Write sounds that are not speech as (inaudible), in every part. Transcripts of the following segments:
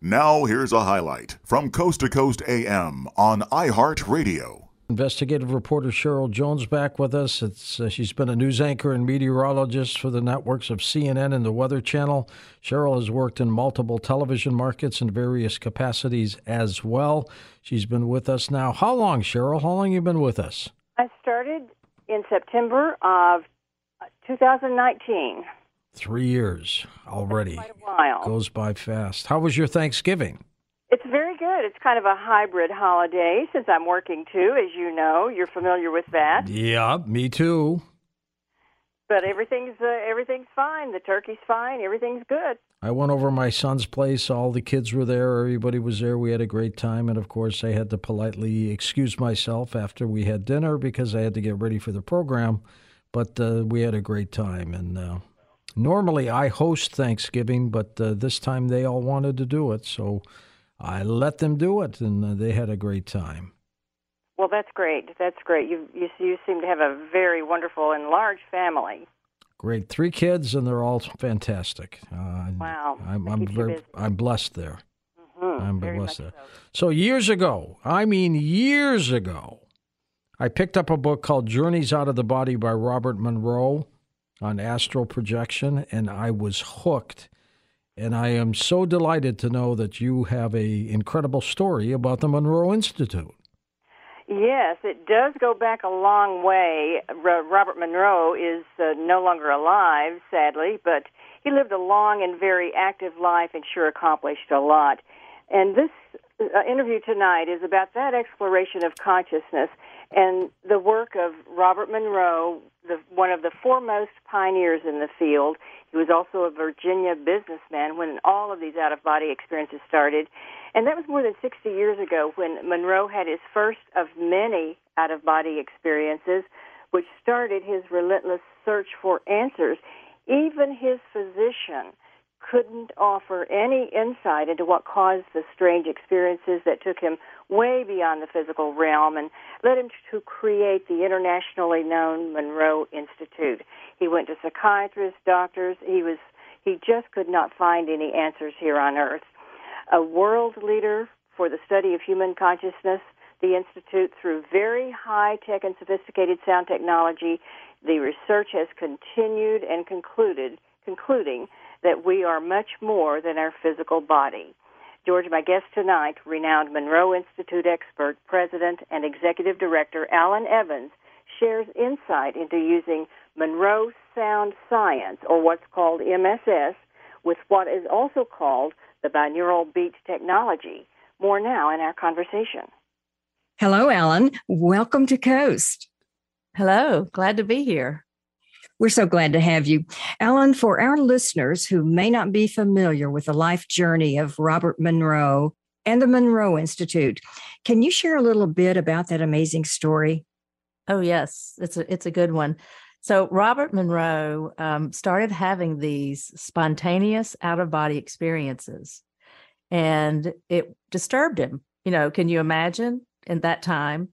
Now, here's a highlight from Coast to Coast AM on iHeartRadio. Investigative reporter Cheryll Jones back with us. Uh, she's been a news anchor and meteorologist for the networks of CNN and the Weather Channel. Cheryll has worked in multiple television markets in various capacities as well. She's been with us now. How long, Cheryll? How long have you been with us? I started in September of 2019. Three years already. Quite a while. Goes by fast. How was your Thanksgiving? It's very good. It's kind of a hybrid holiday since I'm working too, as you know. You're familiar with that. Yeah, me too. But everything's uh, everything's fine. The turkey's fine. Everything's good. I went over my son's place. All the kids were there. Everybody was there. We had a great time, and of course, I had to politely excuse myself after we had dinner because I had to get ready for the program. But uh, we had a great time, and uh, Normally, I host Thanksgiving, but uh, this time they all wanted to do it, so I let them do it, and uh, they had a great time. Well, that's great. That's great. You, you you seem to have a very wonderful and large family. Great, three kids, and they're all fantastic. Uh, wow, I'm I'm, very, I'm blessed there. Mm-hmm. I'm very blessed there. So. so years ago, I mean years ago, I picked up a book called Journeys Out of the Body by Robert Monroe on astral projection, and I was hooked. And I am so delighted to know that you have a incredible story about the Monroe Institute. Yes, it does go back a long way. Robert Monroe is uh, no longer alive, sadly, but he lived a long and very active life and sure accomplished a lot. And this uh, interview tonight is about that exploration of consciousness and the work of Robert Monroe, the, one of the foremost pioneers in the field. He was also a Virginia businessman when all of these out of body experiences started. And that was more than 60 years ago when Monroe had his first of many out of body experiences, which started his relentless search for answers. Even his physician couldn't offer any insight into what caused the strange experiences that took him way beyond the physical realm and led him to create the internationally known Monroe Institute. He went to psychiatrists, doctors. He was he just could not find any answers here on earth. A world leader for the study of human consciousness, the institute through very high tech and sophisticated sound technology, the research has continued and concluded concluding that we are much more than our physical body. George, my guest tonight, renowned Monroe Institute expert, president, and executive director Allyn Evans, shares insight into using Monroe Sound Science, or what's called MSS, with what is also called the binaural beat technology, More now in our conversation. Hello, Allyn. Welcome to Coast. Hello. Glad to be here. We're so glad to have you. Ellen, for our listeners who may not be familiar with the life journey of Robert Monroe and the Monroe Institute, can you share a little bit about that amazing story? Oh, yes. It's a, it's a good one. So, Robert Monroe um, started having these spontaneous out of body experiences, and it disturbed him. You know, can you imagine in that time?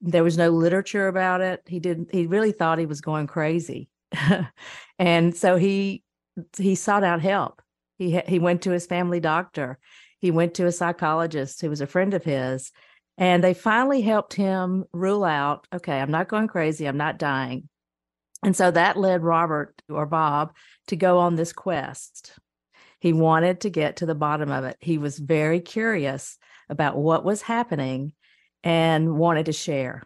There was no literature about it. He didn't, he really thought he was going crazy. (laughs) and so he he sought out help. He he went to his family doctor. He went to a psychologist who was a friend of his, and they finally helped him rule out, okay, I'm not going crazy, I'm not dying. And so that led Robert or Bob to go on this quest. He wanted to get to the bottom of it. He was very curious about what was happening and wanted to share.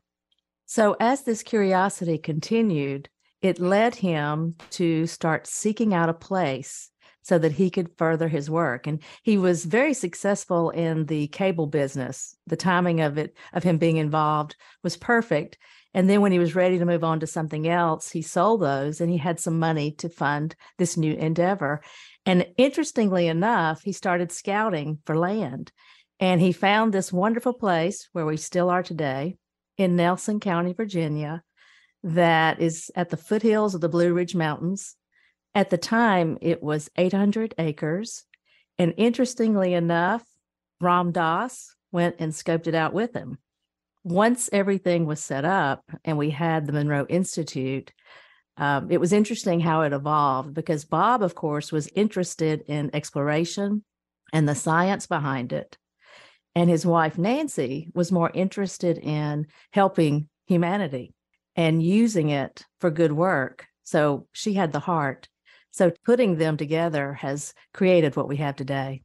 So, as this curiosity continued, it led him to start seeking out a place so that he could further his work. And he was very successful in the cable business. The timing of it of him being involved was perfect. And then when he was ready to move on to something else he sold those and he had some money to fund this new endeavor. And interestingly enough he started scouting for land and he found this wonderful place where we still are today in Nelson County Virginia that is at the foothills of the Blue Ridge Mountains. At the time, it was 800 acres. And interestingly enough, Ram Dass went and scoped it out with him. Once everything was set up and we had the Monroe Institute, um, it was interesting how it evolved because Bob, of course, was interested in exploration and the science behind it. And his wife, Nancy, was more interested in helping humanity and using it for good work. So she had the heart. So putting them together has created what we have today.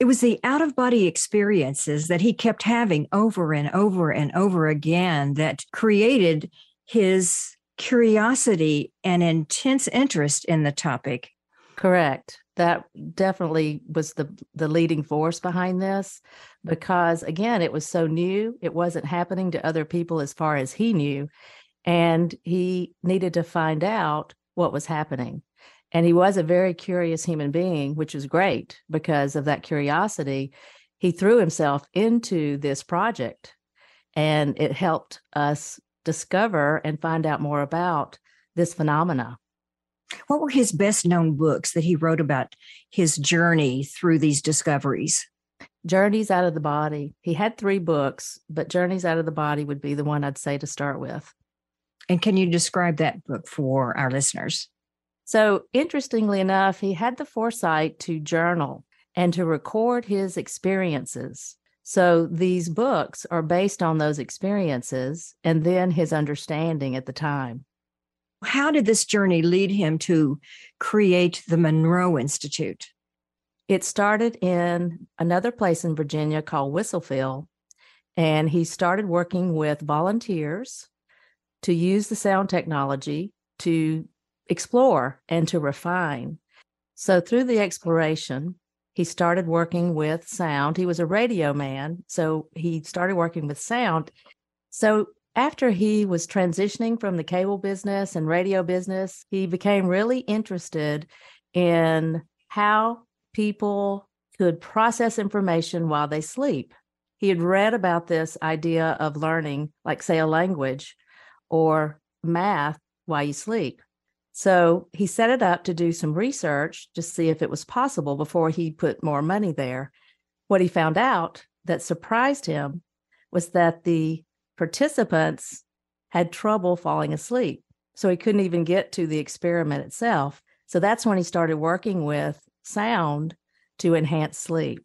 It was the out of body experiences that he kept having over and over and over again that created his curiosity and intense interest in the topic. Correct. That definitely was the the leading force behind this because again it was so new it wasn't happening to other people as far as he knew and he needed to find out what was happening. And he was a very curious human being which was great because of that curiosity. He threw himself into this project and it helped us discover and find out more about this phenomena what were his best known books that he wrote about his journey through these discoveries Journeys Out of the Body. He had three books, but Journeys Out of the Body would be the one I'd say to start with. And can you describe that book for our listeners? So, interestingly enough, he had the foresight to journal and to record his experiences. So, these books are based on those experiences and then his understanding at the time. How did this journey lead him to create the Monroe Institute? It started in another place in Virginia called Whistlefield. And he started working with volunteers to use the sound technology to explore and to refine. So, through the exploration, he started working with sound. He was a radio man, so he started working with sound. So, after he was transitioning from the cable business and radio business, he became really interested in how people could process information while they sleep. He had read about this idea of learning, like, say, a language or math while you sleep. So he set it up to do some research to see if it was possible before he put more money there. What he found out that surprised him was that the participants had trouble falling asleep. So he couldn't even get to the experiment itself. So that's when he started working with sound to enhance sleep.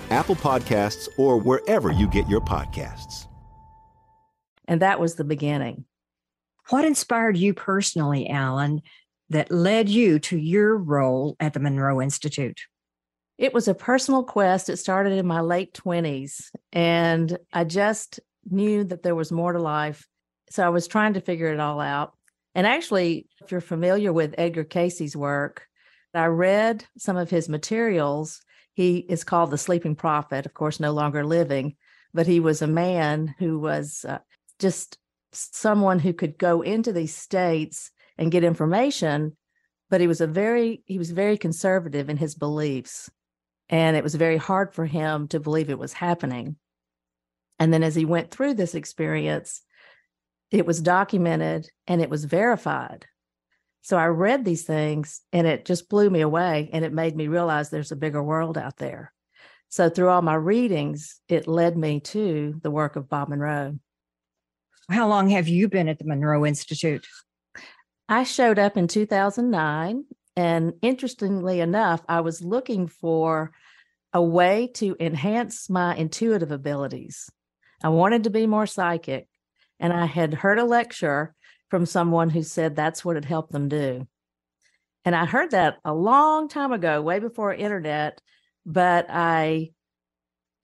Apple Podcasts, or wherever you get your podcasts. And that was the beginning. What inspired you personally, Allyn, that led you to your role at the Monroe Institute? It was a personal quest. It started in my late 20s, and I just knew that there was more to life. So I was trying to figure it all out. And actually, if you're familiar with Edgar Cayce's work, I read some of his materials. He is called the Sleeping Prophet, of course, no longer living, but he was a man who was uh, just someone who could go into these states and get information but he was a very he was very conservative in his beliefs and it was very hard for him to believe it was happening and then as he went through this experience it was documented and it was verified. So I read these things and it just blew me away and it made me realize there's a bigger world out there. So through all my readings, it led me to the work of Bob Monroe. How long have you been at the Monroe Institute? I showed up in 2009 and interestingly enough, I was looking for a way to enhance my intuitive abilities. I wanted to be more psychic and I had heard a lecture from someone who said that's what it helped them do. And I heard that a long time ago, way before internet, but I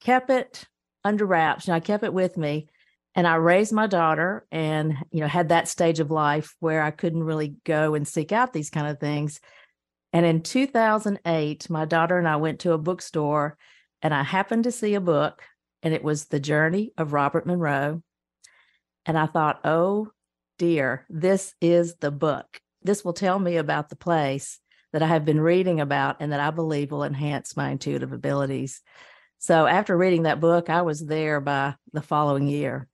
kept it under wraps and I kept it with me. And I raised my daughter and, you know, had that stage of life where I couldn't really go and seek out these kind of things. And in 2008, my daughter and I went to a bookstore and I happened to see a book and it was The Journey of Robert Monroe and I thought, oh dear, this is the book. This will tell me about the place that I have been reading about and that I believe will enhance my intuitive abilities. So after reading that book, I was there by the following year.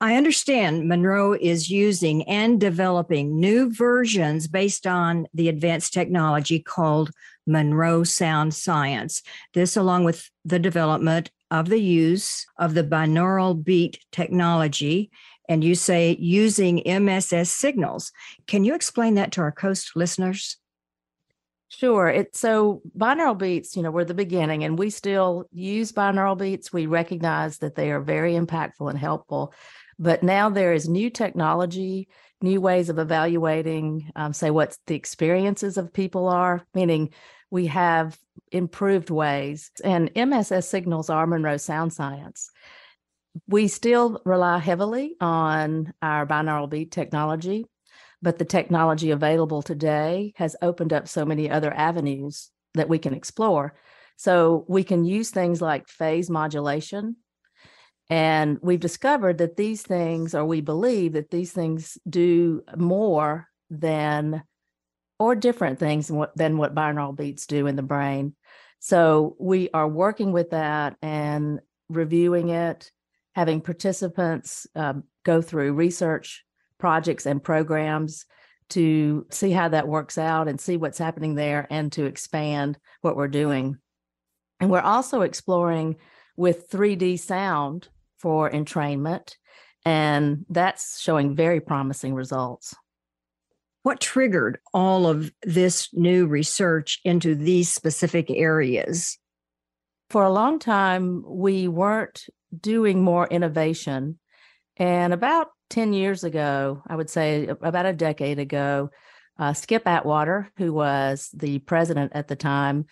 I understand Monroe is using and developing new versions based on the advanced technology called Monroe Sound Science. This, along with the development of the use of the binaural beat technology and you say using MSS signals. Can you explain that to our coast listeners? Sure. It's so binaural beats, you know, we're the beginning and we still use binaural beats. We recognize that they are very impactful and helpful. But now there is new technology, new ways of evaluating, um, say, what the experiences of people are, meaning we have improved ways. And MSS signals are Monroe Sound Science we still rely heavily on our binaural beat technology, but the technology available today has opened up so many other avenues that we can explore. So we can use things like phase modulation. And we've discovered that these things, or we believe that these things do more than or different things than what, than what binaural beats do in the brain. So we are working with that and reviewing it having participants um, go through research projects and programs to see how that works out and see what's happening there and to expand what we're doing. And we're also exploring with 3D sound for entrainment, and that's showing very promising results. What triggered all of this new research into these specific areas? For a long time, we weren't doing more innovation. And about 10 years ago, I would say about a decade ago, uh, Skip Atwater, who was the president at the time,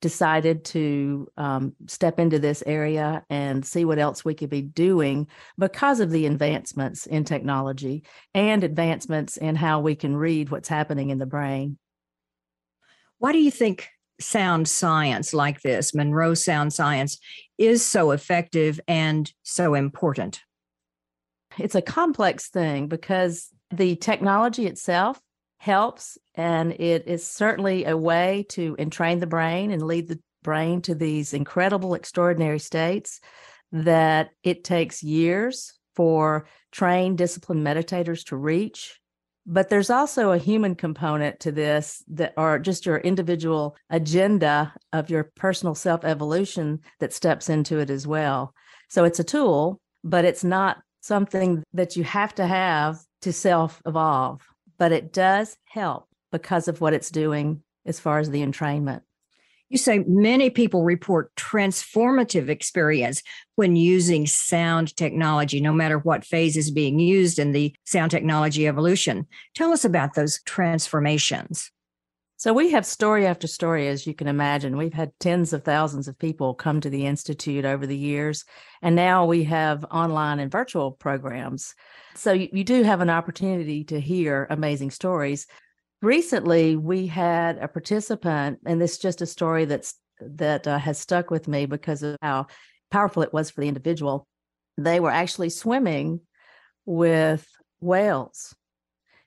decided to um, step into this area and see what else we could be doing because of the advancements in technology and advancements in how we can read what's happening in the brain. Why do you think sound science like this, Monroe Sound Science, is so effective and so important? It's a complex thing because the technology itself helps and it is certainly a way to entrain the brain and lead the brain to these incredible extraordinary states that it takes years for trained disciplined meditators to reach but there's also a human component to this that or just your individual agenda of your personal self evolution that steps into it as well so it's a tool but it's not something that you have to have to self evolve but it does help because of what it's doing as far as the entrainment. You say many people report transformative experience when using sound technology, no matter what phase is being used in the sound technology evolution. Tell us about those transformations. So, we have story after story, as you can imagine. We've had tens of thousands of people come to the Institute over the years, and now we have online and virtual programs. So, you, you do have an opportunity to hear amazing stories. Recently, we had a participant, and this is just a story that's that uh, has stuck with me because of how powerful it was for the individual. They were actually swimming with whales,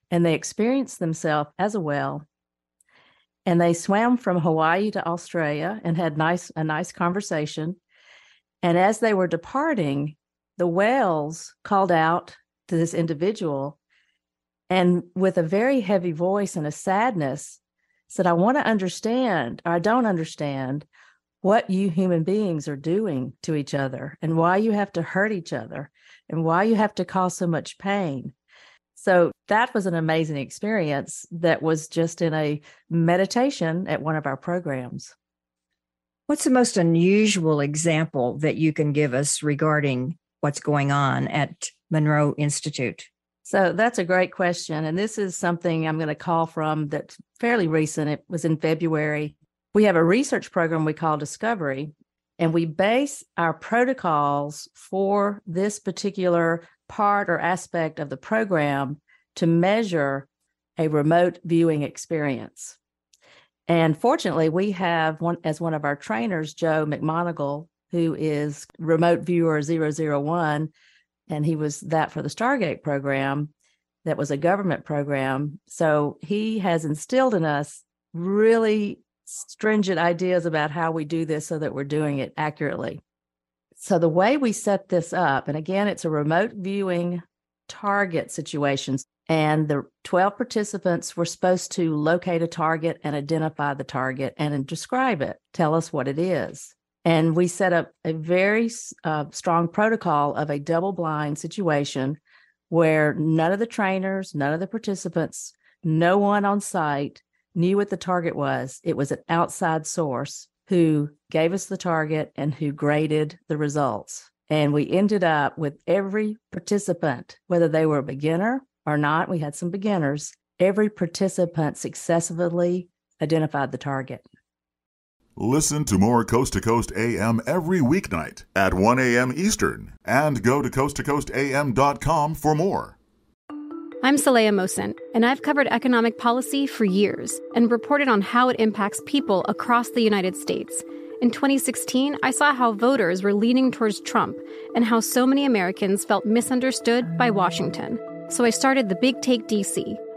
and they experienced themselves as a whale and they swam from Hawaii to Australia and had nice a nice conversation. And as they were departing, the whales called out to this individual and with a very heavy voice and a sadness said, I want to understand, or I don't understand what you human beings are doing to each other and why you have to hurt each other and why you have to cause so much pain. So that was an amazing experience that was just in a meditation at one of our programs. What's the most unusual example that you can give us regarding what's going on at Monroe Institute? So that's a great question. And this is something I'm going to call from that's fairly recent. It was in February. We have a research program we call Discovery, and we base our protocols for this particular part or aspect of the program to measure a remote viewing experience. And fortunately, we have one as one of our trainers, Joe McMoneagle, who is remote viewer 001, and he was that for the Stargate program. That was a government program. So he has instilled in us really stringent ideas about how we do this so that we're doing it accurately. So the way we set this up, and again, it's a remote viewing target situations, and the 12 participants were supposed to locate a target and identify the target and describe it, tell us what it is. And we set up a very uh, strong protocol of a double blind situation where none of the trainers, none of the participants, no one on site knew what the target was. It was an outside source who gave us the target and who graded the results. And we ended up with every participant, whether they were a beginner or not, we had some beginners, every participant successfully identified the target. Listen to more Coast to Coast AM every weeknight at 1 a.m. Eastern and go to coasttocoastam.com for more. I'm Saleha Mohsin, and I've covered economic policy for years and reported on how it impacts people across the United States. In 2016, I saw how voters were leaning towards Trump and how so many Americans felt misunderstood by Washington. So I started the Big Take DC.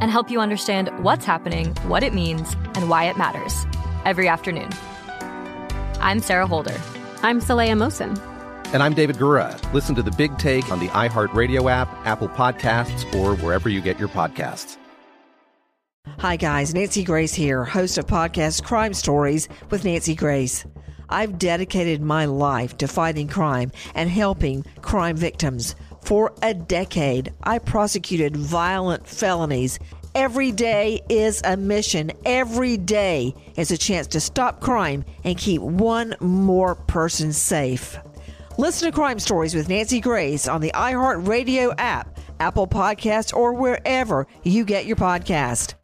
and help you understand what's happening, what it means, and why it matters every afternoon. I'm Sarah Holder. I'm Saleha Mohsin. And I'm David Gura. Listen to The Big Take on the iHeartRadio app, Apple Podcasts, or wherever you get your podcasts. Hi, guys. Nancy Grace here, host of podcast Crime Stories with Nancy Grace. I've dedicated my life to fighting crime and helping crime victims. For a decade, I prosecuted violent felonies. Every day is a mission. Every day is a chance to stop crime and keep one more person safe. Listen to Crime Stories with Nancy Grace on the iHeartRadio app, Apple Podcasts, or wherever you get your podcast.